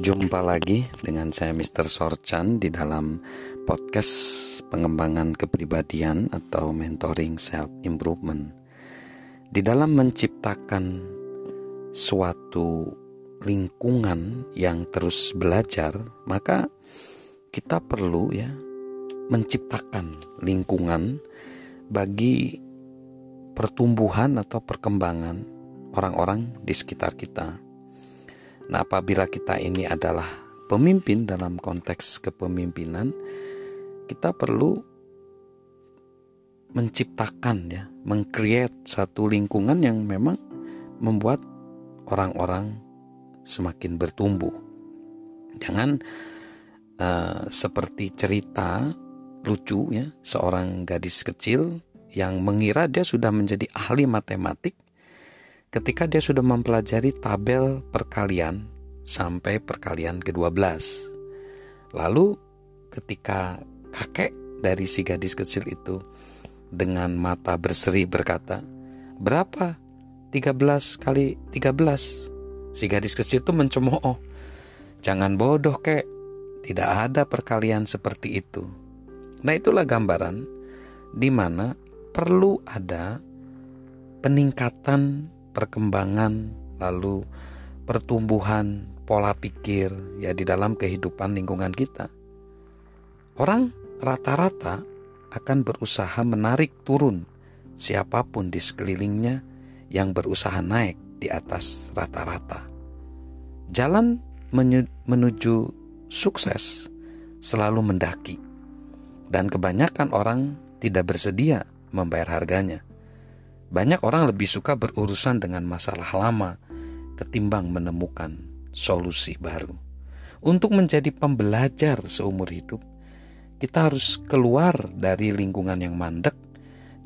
Jumpa lagi dengan saya Mr. Sorchan di dalam podcast pengembangan kepribadian atau mentoring self improvement. Di dalam menciptakan suatu lingkungan yang terus belajar, maka kita perlu ya menciptakan lingkungan bagi pertumbuhan atau perkembangan orang-orang di sekitar kita. Nah, apabila kita ini adalah pemimpin dalam konteks kepemimpinan, kita perlu menciptakan ya, mengcreate satu lingkungan yang memang membuat orang-orang semakin bertumbuh. Jangan uh, seperti cerita lucu ya, seorang gadis kecil yang mengira dia sudah menjadi ahli matematik ketika dia sudah mempelajari tabel perkalian sampai perkalian ke-12. Lalu ketika kakek dari si gadis kecil itu dengan mata berseri berkata, "Berapa? 13 kali 13." Si gadis kecil itu mencemooh, "Jangan bodoh, Kek. Tidak ada perkalian seperti itu." Nah, itulah gambaran di mana perlu ada peningkatan perkembangan, lalu pertumbuhan pola pikir ya di dalam kehidupan lingkungan kita. Orang rata-rata akan berusaha menarik turun siapa pun di sekelilingnya yang berusaha naik di atas rata-rata. Jalan menuju sukses selalu mendaki, dan kebanyakan orang tidak bersedia membayar harganya. Banyak orang lebih suka berurusan dengan masalah lama ketimbang menemukan solusi baru. Untuk menjadi pembelajar seumur hidup, kita harus keluar dari lingkungan yang mandek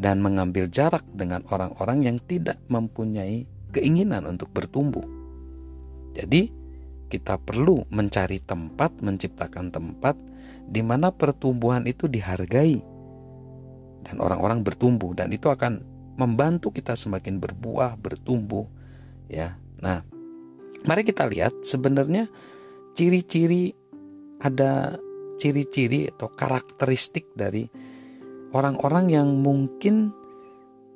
dan mengambil jarak dengan orang-orang yang tidak mempunyai keinginan untuk bertumbuh. Jadi, kita perlu mencari tempat, menciptakan tempat di mana pertumbuhan itu dihargai dan orang-orang bertumbuh dan itu akan membantu kita semakin berbuah, bertumbuh, ya. Nah, mari kita lihat sebenarnya ciri-ciri ada ciri-ciri atau karakteristik dari orang-orang yang mungkin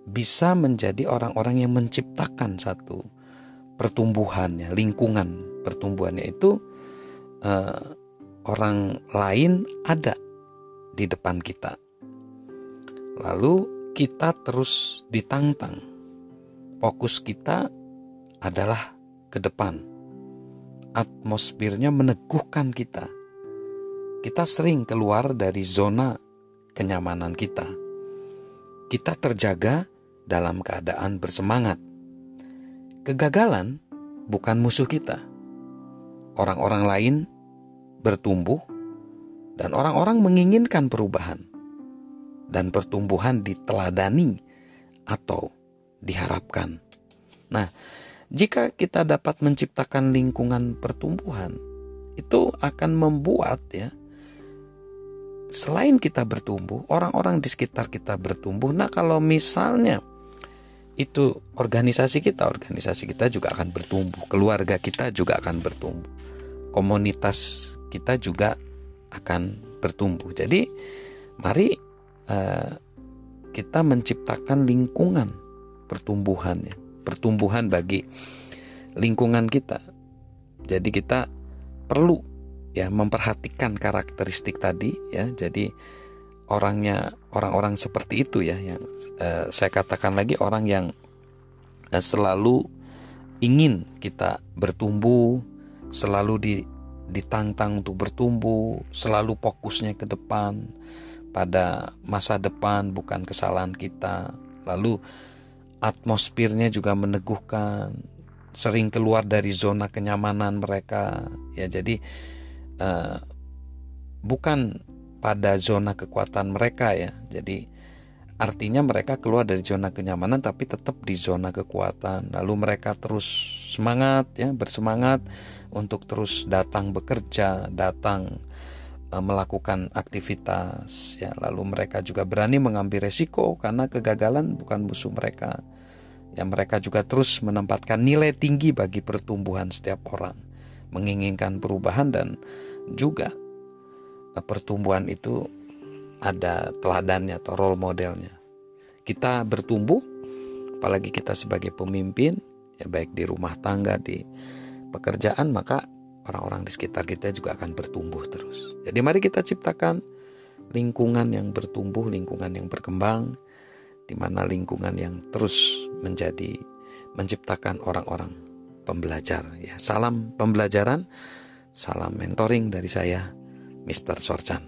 bisa menjadi orang-orang yang menciptakan satu pertumbuhannya, lingkungan pertumbuhannya itu uh, orang lain ada di depan kita. Lalu kita terus ditantang. Fokus kita adalah ke depan. Atmosfernya meneguhkan kita. Kita sering keluar dari zona kenyamanan kita. Kita terjaga dalam keadaan bersemangat. Kegagalan bukan musuh kita. Orang-orang lain bertumbuh dan orang-orang menginginkan perubahan dan pertumbuhan diteladani atau diharapkan. Nah, jika kita dapat menciptakan lingkungan pertumbuhan, itu akan membuat ya selain kita bertumbuh, orang-orang di sekitar kita bertumbuh. Nah, kalau misalnya itu organisasi kita, organisasi kita juga akan bertumbuh, keluarga kita juga akan bertumbuh, komunitas kita juga akan bertumbuh. Jadi, mari uh, kita menciptakan lingkungan pertumbuhan ya, pertumbuhan bagi lingkungan kita. Jadi kita perlu ya memperhatikan karakteristik tadi ya. Jadi orangnya orang-orang seperti itu ya yang uh, saya katakan lagi orang yang uh, selalu ingin kita bertumbuh, selalu di ditantang untuk bertumbuh, selalu fokusnya ke depan, pada masa depan bukan kesalahan kita. Lalu atmosfernya juga meneguhkan, sering keluar dari zona kenyamanan mereka. Ya jadi uh, bukan pada zona kekuatan mereka ya. Jadi artinya mereka keluar dari zona kenyamanan tapi tetap di zona kekuatan. Lalu mereka terus semangat ya, bersemangat untuk terus datang bekerja, datang melakukan aktivitas ya lalu mereka juga berani mengambil resiko karena kegagalan bukan musuh mereka ya mereka juga terus menempatkan nilai tinggi bagi pertumbuhan setiap orang menginginkan perubahan dan juga eh, pertumbuhan itu ada teladannya atau role modelnya. Kita bertumbuh, apalagi kita sebagai pemimpin, ya baik di rumah tangga, di pekerjaan, maka orang-orang di sekitar kita juga akan bertumbuh terus. Jadi mari kita ciptakan lingkungan yang bertumbuh, lingkungan yang berkembang, di mana lingkungan yang terus menjadi menciptakan orang-orang pembelajar. Ya, salam pembelajaran, salam mentoring dari saya, Mr. Sorchan.